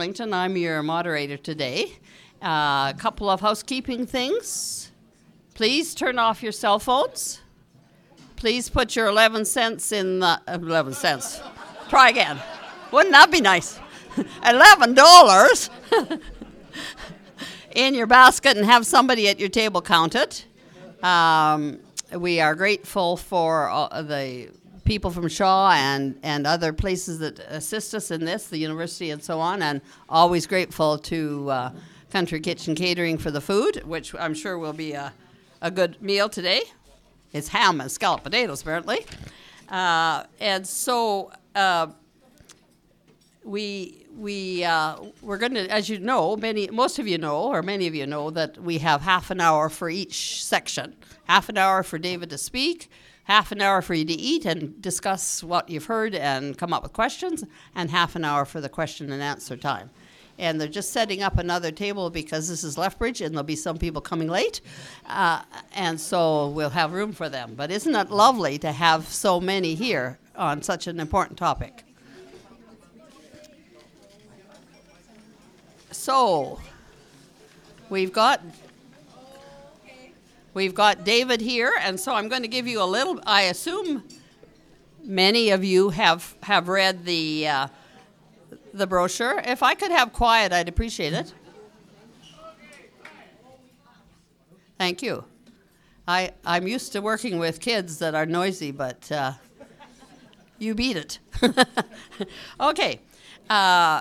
I'm your moderator today. A couple of housekeeping things. Please turn off your cell phones. Please put your 11 cents in the 11 cents. Try again. Wouldn't that be nice? $11 in your basket and have somebody at your table count it. Um, we are grateful for uh, the people from Shaw and, and other places that assist us in this, the university and so on, and always grateful to uh, Country Kitchen Catering for the food, which I'm sure will be a, a good meal today. It's ham and scalloped potatoes, apparently. Uh, and so uh, we we uh, we're going to, as you know, many most of you know, or many of you know, that we have half an hour for each section. Half an hour for David to speak, half an hour for you to eat and discuss what you've heard and come up with questions, and half an hour for the question and answer time. And they're just setting up another table because this is Lethbridge and there'll be some people coming late. Uh, and so we'll have room for them. But isn't it lovely to have so many here on such an important topic? So, we've got We've got David here, and so I'm going to give you a little. I assume many of you have have read the uh, the brochure. If I could have quiet, I'd appreciate it. Thank you. I I'm used to working with kids that are noisy, but uh, you beat it. okay. Uh,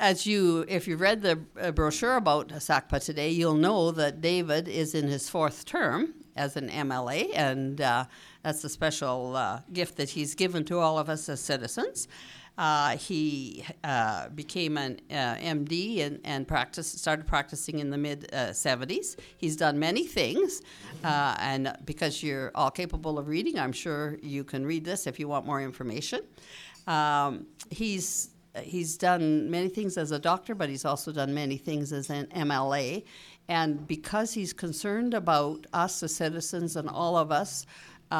as you, if you've read the uh, brochure about SACPA today, you'll know that David is in his fourth term as an MLA, and uh, that's a special uh, gift that he's given to all of us as citizens. Uh, he uh, became an uh, MD and, and practiced, started practicing in the mid 70s. He's done many things, and because you're all capable of reading, I'm sure you can read this if you want more information. Um, he's he's done many things as a doctor, but he's also done many things as an MLA. And because he's concerned about us as citizens and all of us uh,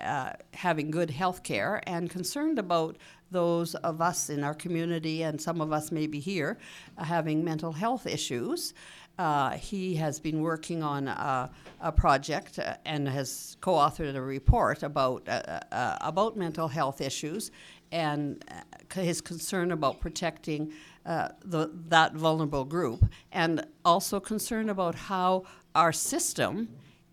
uh, having good health care and concerned about those of us in our community and some of us maybe here uh, having mental health issues. Uh, he has been working on a, a project uh, and has co-authored a report about uh about mental health issues and uh, his concern about protecting uh, the, that vulnerable group, and also concern about how our system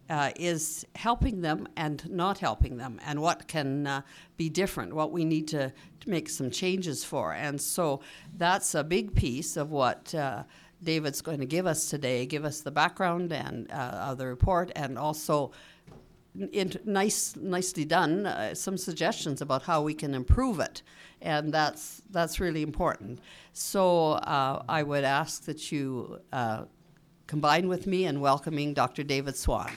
uh, is helping them and not helping them, and what can uh, be different, what we need to, to, make some changes for. And so that's a big piece of what. Uh, David's going to give us today, give us the background and uh, of the report, and also nice, nicely done, uh, some suggestions about how we can improve it, and that's that's really important. So uh, I would ask that you uh, combine with me in welcoming Dr. David Swann.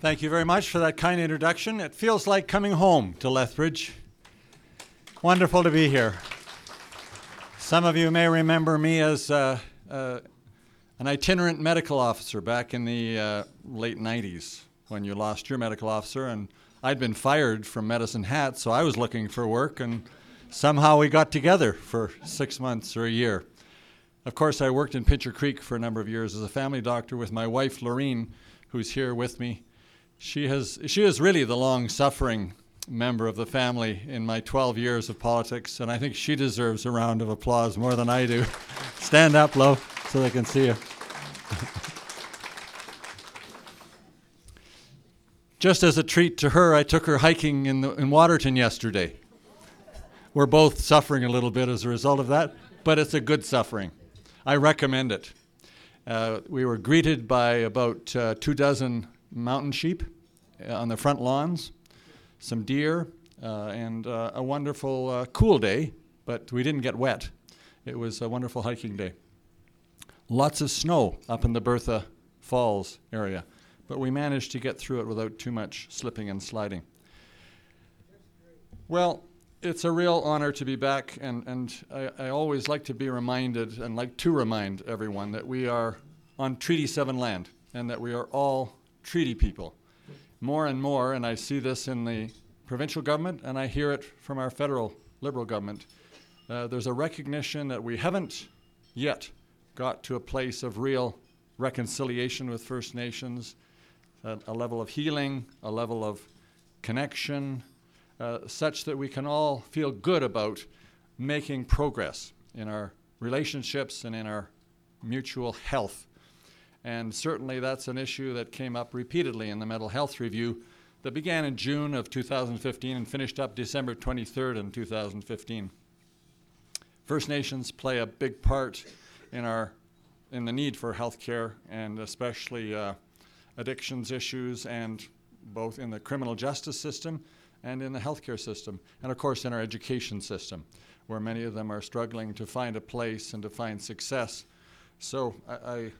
Thank you very much for that kind introduction. It feels like coming home to Lethbridge. Wonderful to be here. Some of you may remember me as uh, uh, an itinerant medical officer back in the uh, late 90s when you lost your medical officer, and I'd been fired from Medicine Hat, so I was looking for work, and somehow we got together for six months or a year. Of course, I worked in Pincher Creek for a number of years as a family doctor with my wife, Lorene, who's here with me. She, has, she is really the long suffering member of the family in my 12 years of politics, and I think she deserves a round of applause more than I do. Stand up, low, so they can see you. Just as a treat to her, I took her hiking in, the, in Waterton yesterday. We're both suffering a little bit as a result of that, but it's a good suffering. I recommend it. Uh, we were greeted by about uh, two dozen mountain sheep uh, on the front lawns some deer, uh, and uh, a wonderful uh, cool day, but we didn't get wet. It was a wonderful hiking day. Lots of snow up in the Bertha Falls area, but we managed to get through it without too much slipping and sliding. Well, it's a real honor to be back, and, and I, I, always like to be reminded and like to remind everyone that we are on Treaty 7 land and that we are all treaty people more and more, and I see this in the provincial government and I hear it from our federal Liberal government, uh, there's a recognition that we haven't yet got to a place of real reconciliation with First Nations, a, a level of healing, a level of connection, uh, such that we can all feel good about making progress in our relationships and in our mutual health. And certainly that's an issue that came up repeatedly in the mental health review that began in June of 2015 and finished up December 23rd in 2015. First Nations play a big part in our in the need for health care and especially uh, addictions issues and both in the criminal justice system and in the healthcare system and of course in our education system where many of them are struggling to find a place and to find success so I, I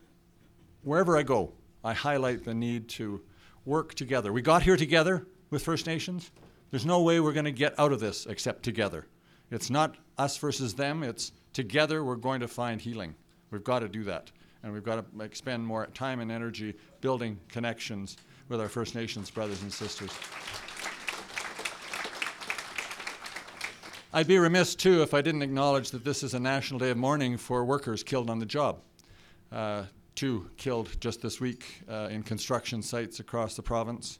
wherever I go I highlight the need to work together. We got here together with First Nations. There's no way we're going to get out of this except together. It's not us versus them, it's together we're going to find healing. We've got to do that. And we've got to expend more time and energy building connections with our First Nations brothers and sisters. I'd be remiss too if I didn't acknowledge that this is a national day of mourning for workers killed on the job. Uh, two killed just this week uh, in construction sites across the province.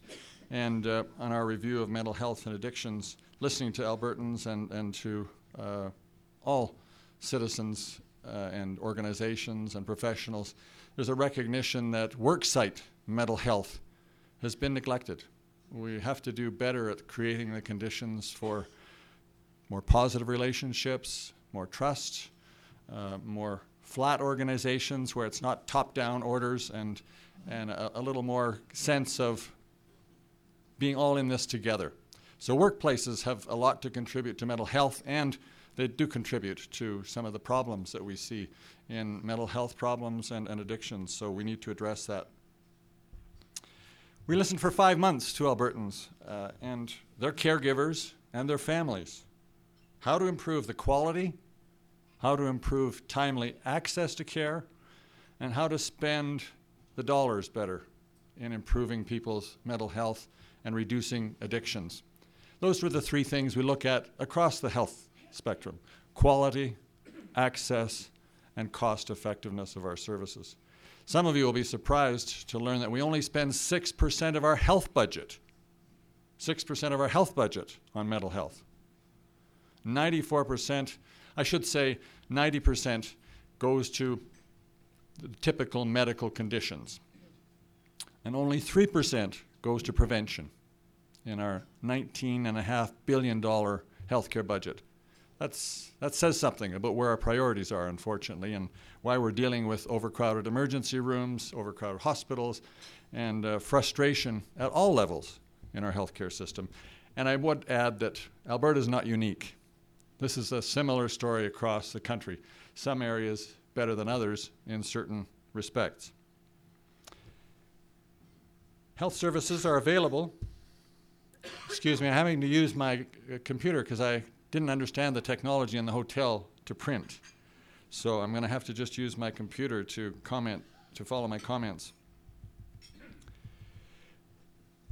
And uh, on our review of mental health and addictions, listening to Albertans and, and to uh, all citizens uh, and organizations and professionals, there's a recognition that worksite mental health has been neglected. We have to do better at creating the conditions for more positive relationships, more trust, uh, more flat organizations where it's not top-down orders and and a, a, little more sense of being all in this together. So workplaces have a lot to contribute to mental health and they do contribute to some of the problems that we see in mental health problems and, and addictions. So we need to address that. We listened for five months to Albertans uh, and their caregivers and their families. How to improve the quality how to improve timely access to care, and how to spend the dollars better in improving people's mental health and reducing addictions. Those were the three things we look at across the health spectrum quality, access, and cost effectiveness of our services. Some of you will be surprised to learn that we only spend 6% of our health budget, 6% of our health budget on mental health. 94% I should say 90% goes to typical medical conditions. And only 3% goes to prevention in our $19.5 billion healthcare budget. That's, that says something about where our priorities are, unfortunately, and why we're dealing with overcrowded emergency rooms, overcrowded hospitals, and uh, frustration at all levels in our healthcare system. And I would add that Alberta is not unique. This is a similar story across the country. Some areas better than others in certain respects. Health services are available. Excuse me, I'm having to use my uh, computer because I didn't understand the technology in the hotel to print. So I'm going to have to just use my computer to comment, to follow my comments.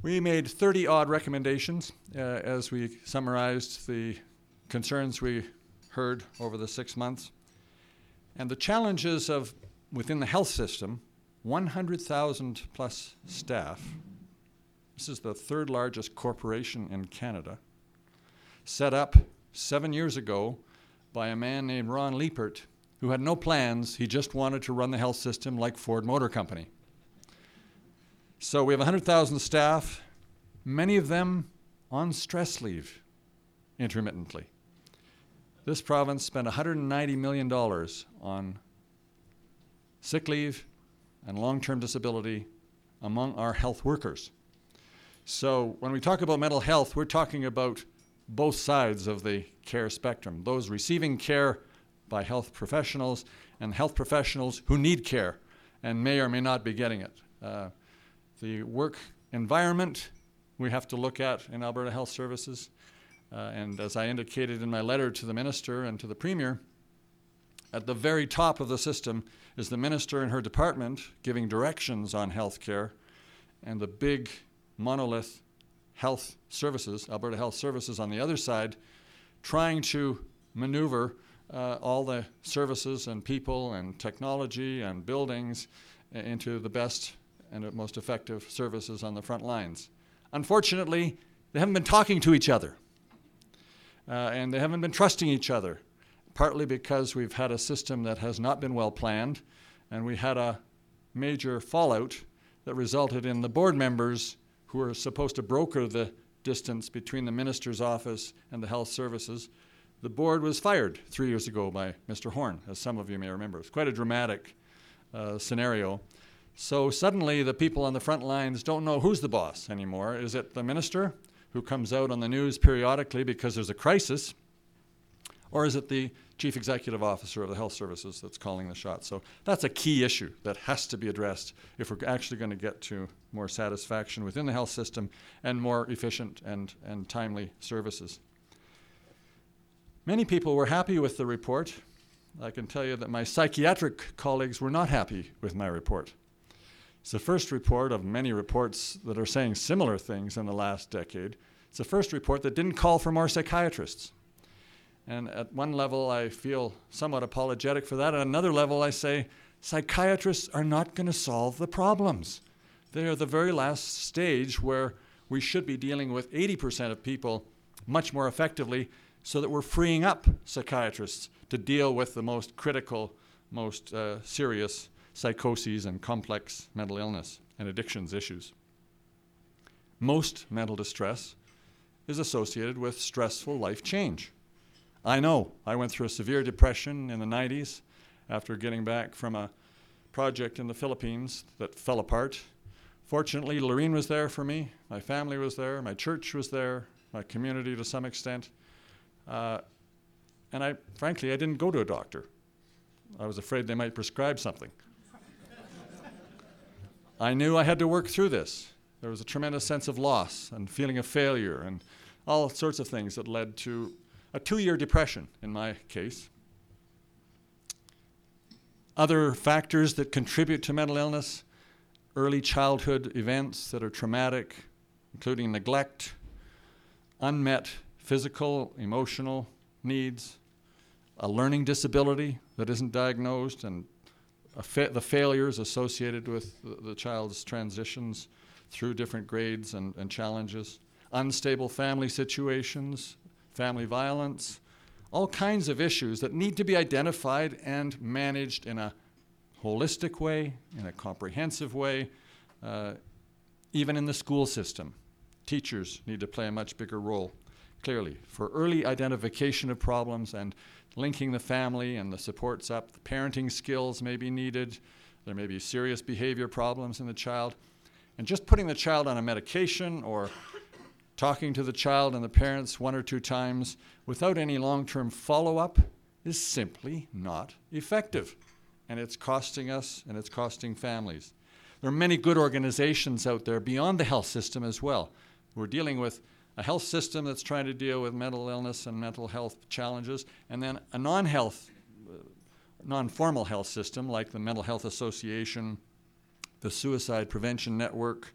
We made 30 odd recommendations uh, as we summarized the concerns we heard over the six months. And the challenges of within the health system 100,000 plus staff. This is the third largest corporation in Canada, set up seven years ago by a man named Ron Liepert, who had no plans. He just wanted to run the health system like Ford Motor Company. So we have 100,000 staff, many of them on stress leave intermittently. This province spent $190 million on sick leave and long term disability among our health workers. So, when we talk about mental health, we're talking about both sides of the care spectrum those receiving care by health professionals and health professionals who need care and may or may not be getting it. Uh, the work environment we have to look at in Alberta Health Services. Uh, and as I indicated in my letter to the minister and to the premier, at the very top of the system is the minister and her department giving directions on health care, and the big monolith health services, Alberta Health Services on the other side, trying to maneuver uh, all the services and people and technology and buildings into the best and most effective services on the front lines. Unfortunately, they haven't been talking to each other. Uh, and they haven't been trusting each other, partly because we've had a system that has not been well planned, and we had a major fallout that resulted in the board members who were supposed to broker the distance between the minister's office and the health services. The board was fired three years ago by Mr. Horne, as some of you may remember. It's quite a dramatic uh, scenario. So suddenly, the people on the front lines don't know who's the boss anymore. Is it the minister who comes out on the news periodically because there's a crisis? Or is it the chief executive officer of the health services that's calling the shots? So that's a key issue that has to be addressed if we're actually going to get to more satisfaction within the health system and more efficient and, and timely services. Many people were happy with the report. I can tell you that my psychiatric colleagues were not happy with my report. It's the first report of many reports that are saying similar things in the last decade. It's the first report that didn't call for more psychiatrists. And at one level, I feel somewhat apologetic for that. At another level, I say psychiatrists are not going to solve the problems. They are the very last stage where we should be dealing with 80% of people much more effectively so that we're freeing up psychiatrists to deal with the most critical, most uh, serious psychoses and complex mental illness and addictions issues. Most mental distress is associated with stressful life change. I know I went through a severe depression in the 90s after getting back from a project in the Philippines that fell apart. Fortunately, Lorene was there for me, my family was there, my church was there, my community to some extent. Uh, and I, frankly, I didn't go to a doctor. I was afraid they might prescribe something. I knew I had to work through this. There was a tremendous sense of loss and feeling of failure and all sorts of things that led to a two year depression in my case. Other factors that contribute to mental illness early childhood events that are traumatic, including neglect, unmet physical, emotional needs, a learning disability that isn't diagnosed, and fa- the failures associated with the, the, child's transitions through different grades and, and challenges, unstable family situations, family violence, all kinds of issues that need to be identified and managed in a holistic way, in a comprehensive way, uh, even in the school system. Teachers need to play a much bigger role, clearly, for early identification of problems and linking the family and the supports up. The parenting skills may be needed. There may be serious behavior problems in the child. And just putting the child on a medication or talking to the child and the parents one or two times without any long term follow up is simply not effective. And it's costing us and it's costing families. There are many good organizations out there beyond the health system as well. We're dealing with a health system that's trying to deal with mental illness and mental health challenges, and then a non health, uh, non formal health system like the Mental Health Association, the Suicide Prevention Network.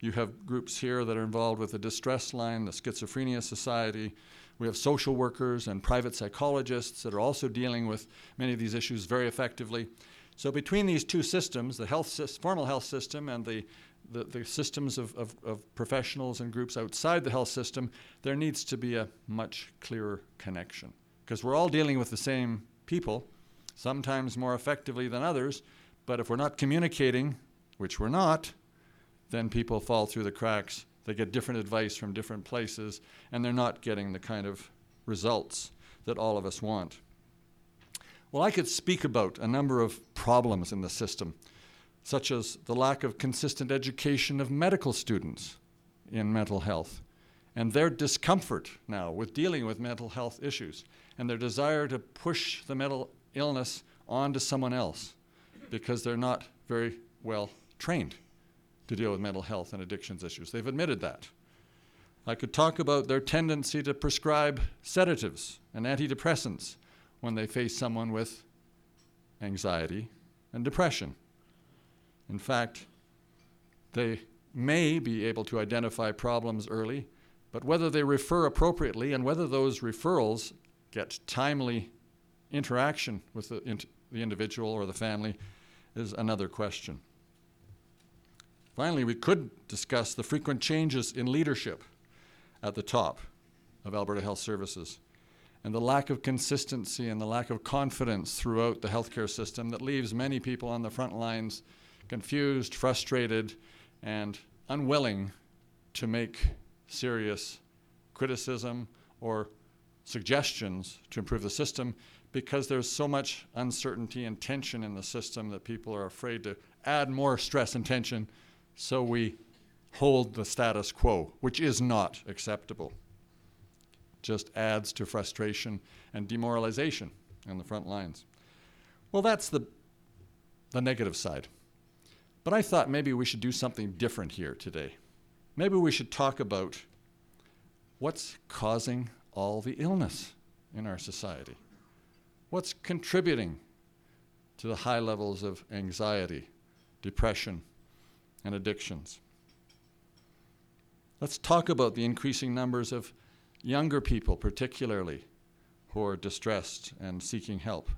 You have groups here that are involved with the Distress Line, the Schizophrenia Society. We have social workers and private psychologists that are also dealing with many of these issues very effectively. So, between these two systems, the health, formal health system and the the, the systems of, of, of, professionals and groups outside the health system, there needs to be a much clearer connection. Because we're all dealing with the same people, sometimes more effectively than others, but if we're not communicating, which we're not, then people fall through the cracks. They get different advice from different places, and they're not getting the kind of results that all of us want. Well, I could speak about a number of problems in the system such as the lack of consistent education of medical students in mental health, and their discomfort now with dealing with mental health issues, and their desire to push the mental illness onto someone else because they're not very well trained to deal with mental health and addictions issues. They've admitted that. I could talk about their tendency to prescribe sedatives and antidepressants when they face someone with anxiety and depression. In fact, they may be able to identify problems early, but whether they refer appropriately and whether those referrals get timely interaction with the, the individual or the family is another question. Finally, we could discuss the frequent changes in leadership at the top of Alberta Health Services and the lack of consistency and the lack of confidence throughout the healthcare system that leaves many people on the front lines confused, frustrated, and unwilling to make serious criticism or suggestions to improve the system because there's so much uncertainty and tension in the system that people are afraid to add more stress and tension, so we hold the status quo, which is not acceptable. Just adds to frustration and demoralization in the front lines. Well, that's the, the negative side. But I thought maybe we should do something different here today. Maybe we should talk about what's causing all the illness in our society. What's contributing to the high levels of anxiety, depression, and addictions? Let's talk about the increasing numbers of younger people, particularly, who are distressed and seeking help.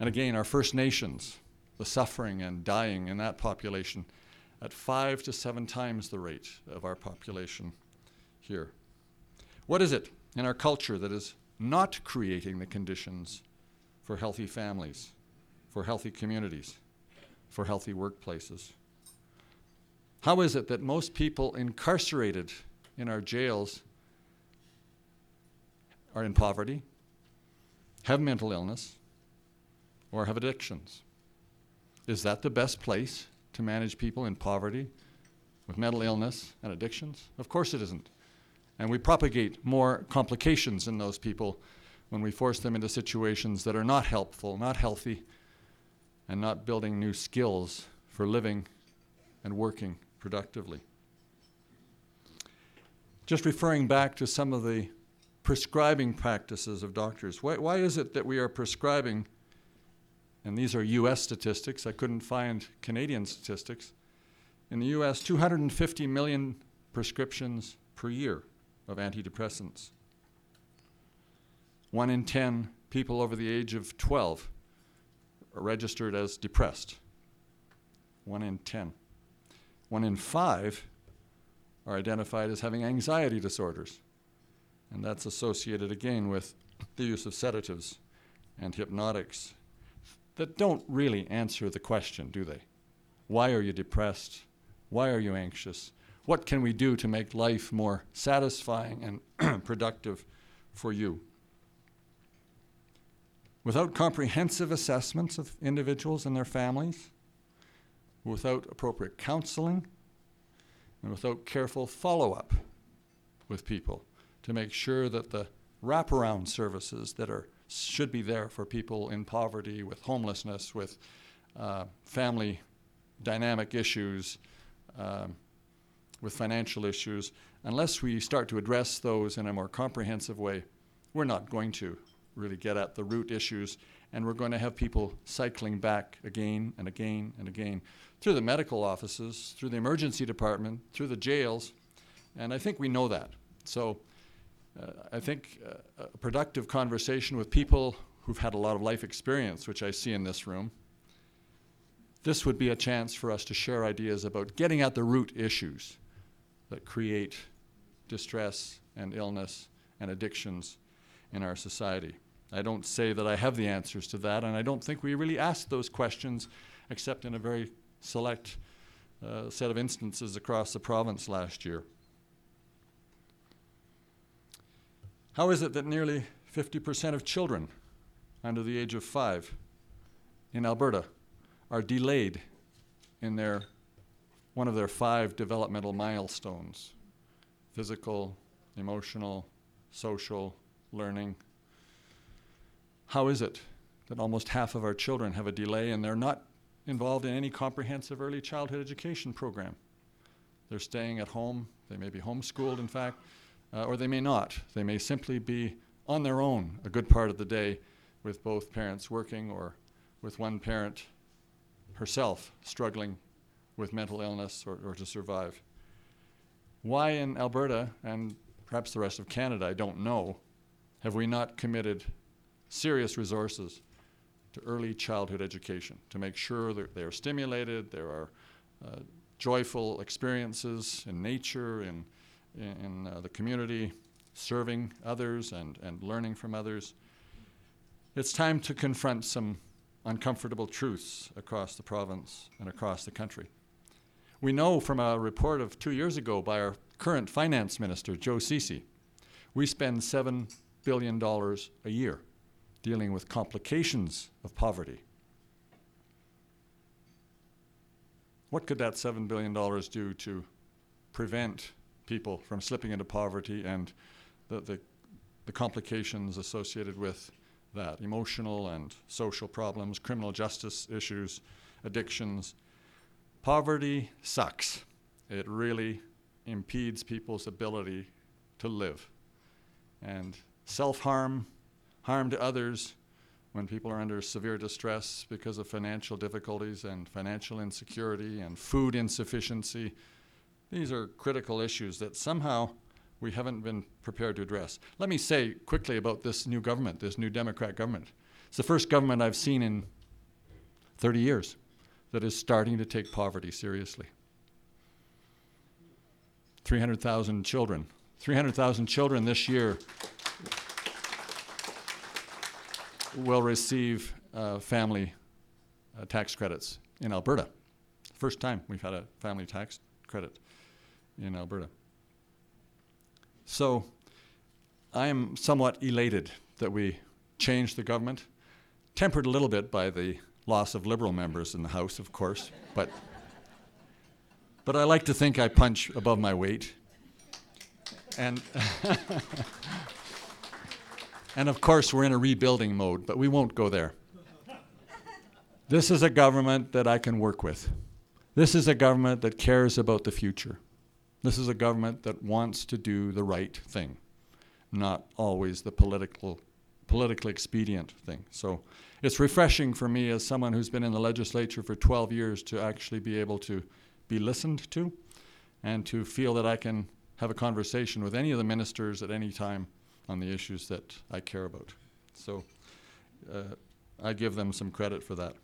And again, our First Nations, the suffering and dying in that population at five to seven times the rate of our population here. What is it in our culture that is not creating the conditions for healthy families, for healthy communities, for healthy workplaces? How is it that most people incarcerated in our jails are in poverty, have mental illness, or have addictions? Is that the best place to manage people in poverty with mental illness and addictions? Of course it isn't. And we propagate more complications in those people when we force them into situations that are not helpful, not healthy, and not building new skills for living and working productively. Just referring back to some of the prescribing practices of doctors, why, why is it that we are prescribing and these are US statistics, I couldn't find Canadian statistics. In the US, 250 million prescriptions per year of antidepressants. One in 10 people over the age of 12 are registered as depressed. One in 10. One in five are identified as having anxiety disorders. And that's associated again with the use of sedatives and hypnotics that don't really answer the question, do they? Why are you depressed? Why are you anxious? What can we do to make life more satisfying and productive for you? Without comprehensive assessments of individuals and their families, without appropriate counseling, and without careful follow up with people to make sure that the wraparound services that are should be there for people in poverty, with homelessness, with uh, family dynamic issues, um, with financial issues. Unless we start to address those in a more comprehensive way, we're not going to really get at the root issues, and we're going to have people cycling back again and again and again through the medical offices, through the emergency department, through the jails, and I think we know that. So I think uh, a productive conversation with people who've had a lot of life experience, which I see in this room, this would be a chance for us to share ideas about getting at the root issues that create distress and illness and addictions in our society. I don't say that I have the answers to that, and I don't think we really asked those questions except in a very select uh, set of instances across the province last year. How is it that nearly 50% of children under the age of five in Alberta are delayed in their one of their five developmental milestones physical, emotional, social, learning. How is it that almost half of our children have a delay and they're not involved in any comprehensive early childhood education program? They're staying at home, they may be homeschooled, in fact, uh, or they may not. They may simply be on their own a good part of the day with both parents working or with one parent herself struggling with mental illness or, or to survive. Why in Alberta and perhaps the rest of Canada, I don't know, have we not committed serious resources to early childhood education to make sure that they are stimulated, there are uh, joyful experiences in nature, in, in, in uh, the community, serving others and, and learning from others. It's time to confront some uncomfortable truths across the province and across the country. We know from a report of two years ago by our current finance minister, Joe Ceci, we spend $7 billion a year dealing with complications of poverty. What could that $7 billion do to prevent people from slipping into poverty and the, the, the complications associated with that emotional and social problems, criminal justice issues, addictions? Poverty sucks. It really impedes people's ability to live. And self harm, harm to others, when people are under severe distress because of financial difficulties and financial insecurity and food insufficiency, these are critical issues that somehow we haven't been prepared to address. Let me say quickly about this new government, this new Democrat government. It's the first government I've seen in 30 years that is starting to take poverty seriously. 300,000 children. 300,000 children this year will receive uh, family uh, tax credits in Alberta. First time we've had a family tax credit in Alberta. So I am somewhat elated that we changed the government, tempered a little bit by the loss of Liberal members in the House, of course, but, but I like to think I punch above my weight. And, and of course, we're in a rebuilding mode, but we won't go there. This is a government that I can work with. This is a government that cares about the future. This is a government that wants to do the right thing, not always the political, politically expedient thing. So it's refreshing for me as someone who's been in the legislature for 12 years to actually be able to be listened to and to feel that I can have a conversation with any of the ministers at any time on the issues that I care about. So uh, I give them some credit for that.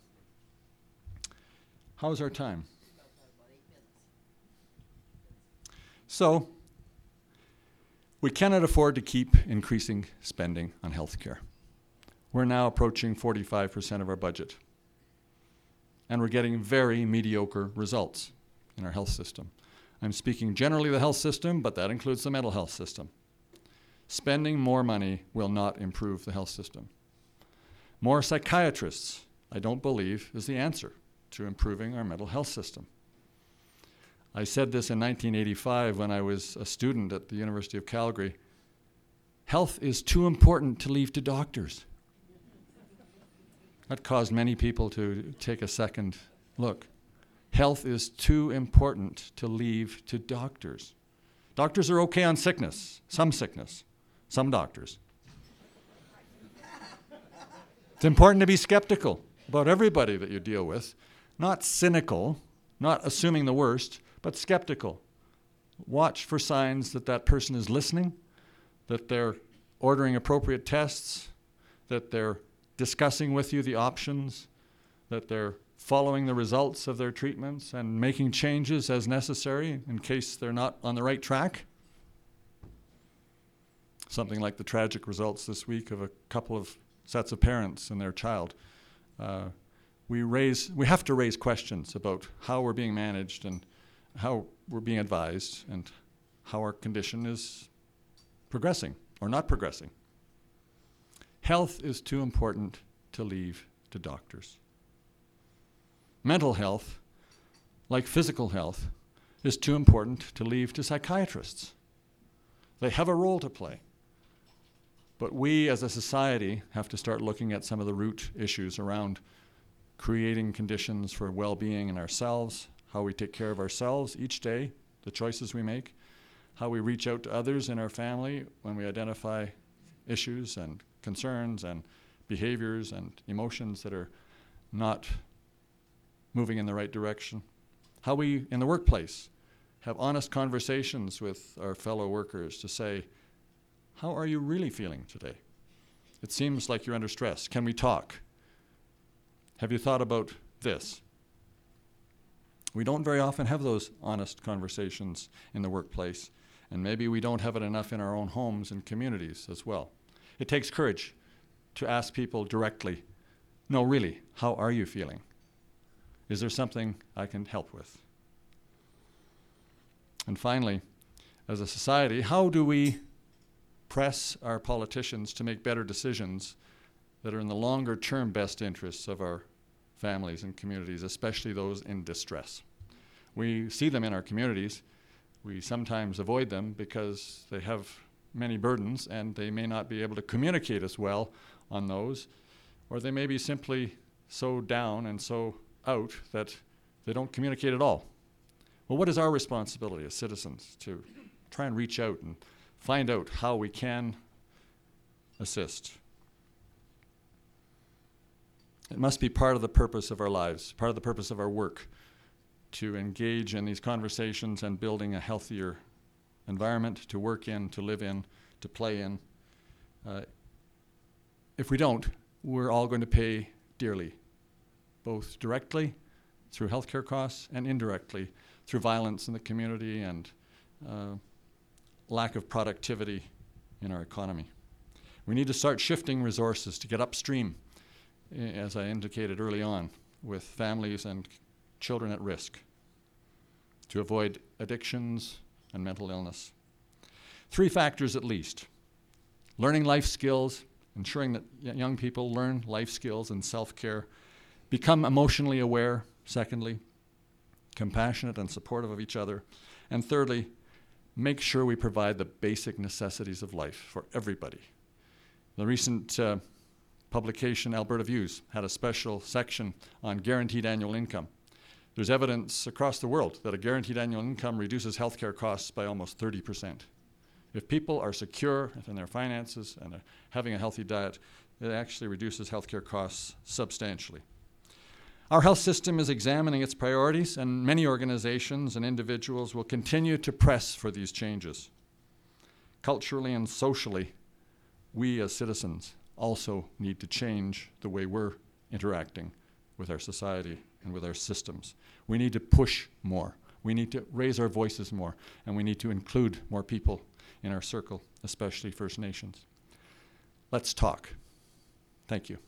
How's our time? So, we cannot afford to keep increasing spending on healthcare. We're now approaching 45% of our budget. And we're getting very mediocre results in our health system. I'm speaking generally the health system, but that includes the mental health system. Spending more money will not improve the health system. More psychiatrists, I don't believe, is the answer to improving our mental health system. I said this in 1985 when I was a student at the University of Calgary. Health is too important to leave to doctors. That caused many people to take a second look. Health is too important to leave to doctors. Doctors are okay on sickness, some sickness, some doctors. It's important to be skeptical about everybody that you deal with, not cynical, not assuming the worst, but skeptical. Watch for signs that that person is listening, that they're ordering appropriate tests, that they're discussing with you the options, that they're following the results of their treatments and making changes as necessary in case they're not on the right track. Something like the tragic results this week of a couple of sets of parents and their child. Uh, we raise, we have to raise questions about how we're being managed and how we're being advised and how our condition is progressing or not progressing. Health is too important to leave to doctors. Mental health, like physical health, is too important to leave to psychiatrists. They have a role to play. But we as a society have to start looking at some of the root issues around creating conditions for well being in ourselves how we take care of ourselves each day, the choices we make, how we reach out to others in our family when we identify issues and concerns and behaviors and emotions that are not moving in the right direction, how we, in the workplace, have honest conversations with our fellow workers to say, How are you really feeling today? It seems like you're under stress. Can we talk? Have you thought about this? We don't very often have those honest conversations in the workplace, and maybe we don't have it enough in our own homes and communities as well. It takes courage to ask people directly, No, really, how are you feeling? Is there something I can help with? And finally, as a society, how do we press our politicians to make better decisions that are in the longer term best interests of our families and communities, especially those in distress? We see them in our communities. We sometimes avoid them because they have many burdens and they may not be able to communicate as well on those, or they may be simply so down and so out that they don't communicate at all. Well, what is our responsibility as citizens to try and reach out and find out how we can assist? It must be part of the purpose of our lives, part of the purpose of our work, to engage in these conversations and building a healthier environment to work in, to live in, to play in. Uh, if we don't, we're all going to pay dearly, both directly through healthcare costs and indirectly through violence in the community and uh, lack of productivity in our economy. We need to start shifting resources to get upstream, as I indicated early on, with families and children at risk, to avoid addictions and mental illness. Three factors at least learning life skills, ensuring that young people learn life skills and self care, become emotionally aware, secondly, compassionate and supportive of each other. And thirdly, make sure we provide the basic necessities of life for everybody. The recent uh, publication, Alberta Views, had a special section on guaranteed annual income. There's evidence across the world that a guaranteed annual income reduces healthcare costs by almost 30%. If people are secure in their finances and are having a healthy diet, it actually reduces healthcare costs substantially. Our health system is examining its priorities, and many organizations and individuals will continue to press for these changes. Culturally and socially, we as citizens also need to change the way we're interacting with our society and with our systems. We need to push more. We need to raise our voices more, and we need to include more people in our circle, especially First Nations. Let's talk. Thank you.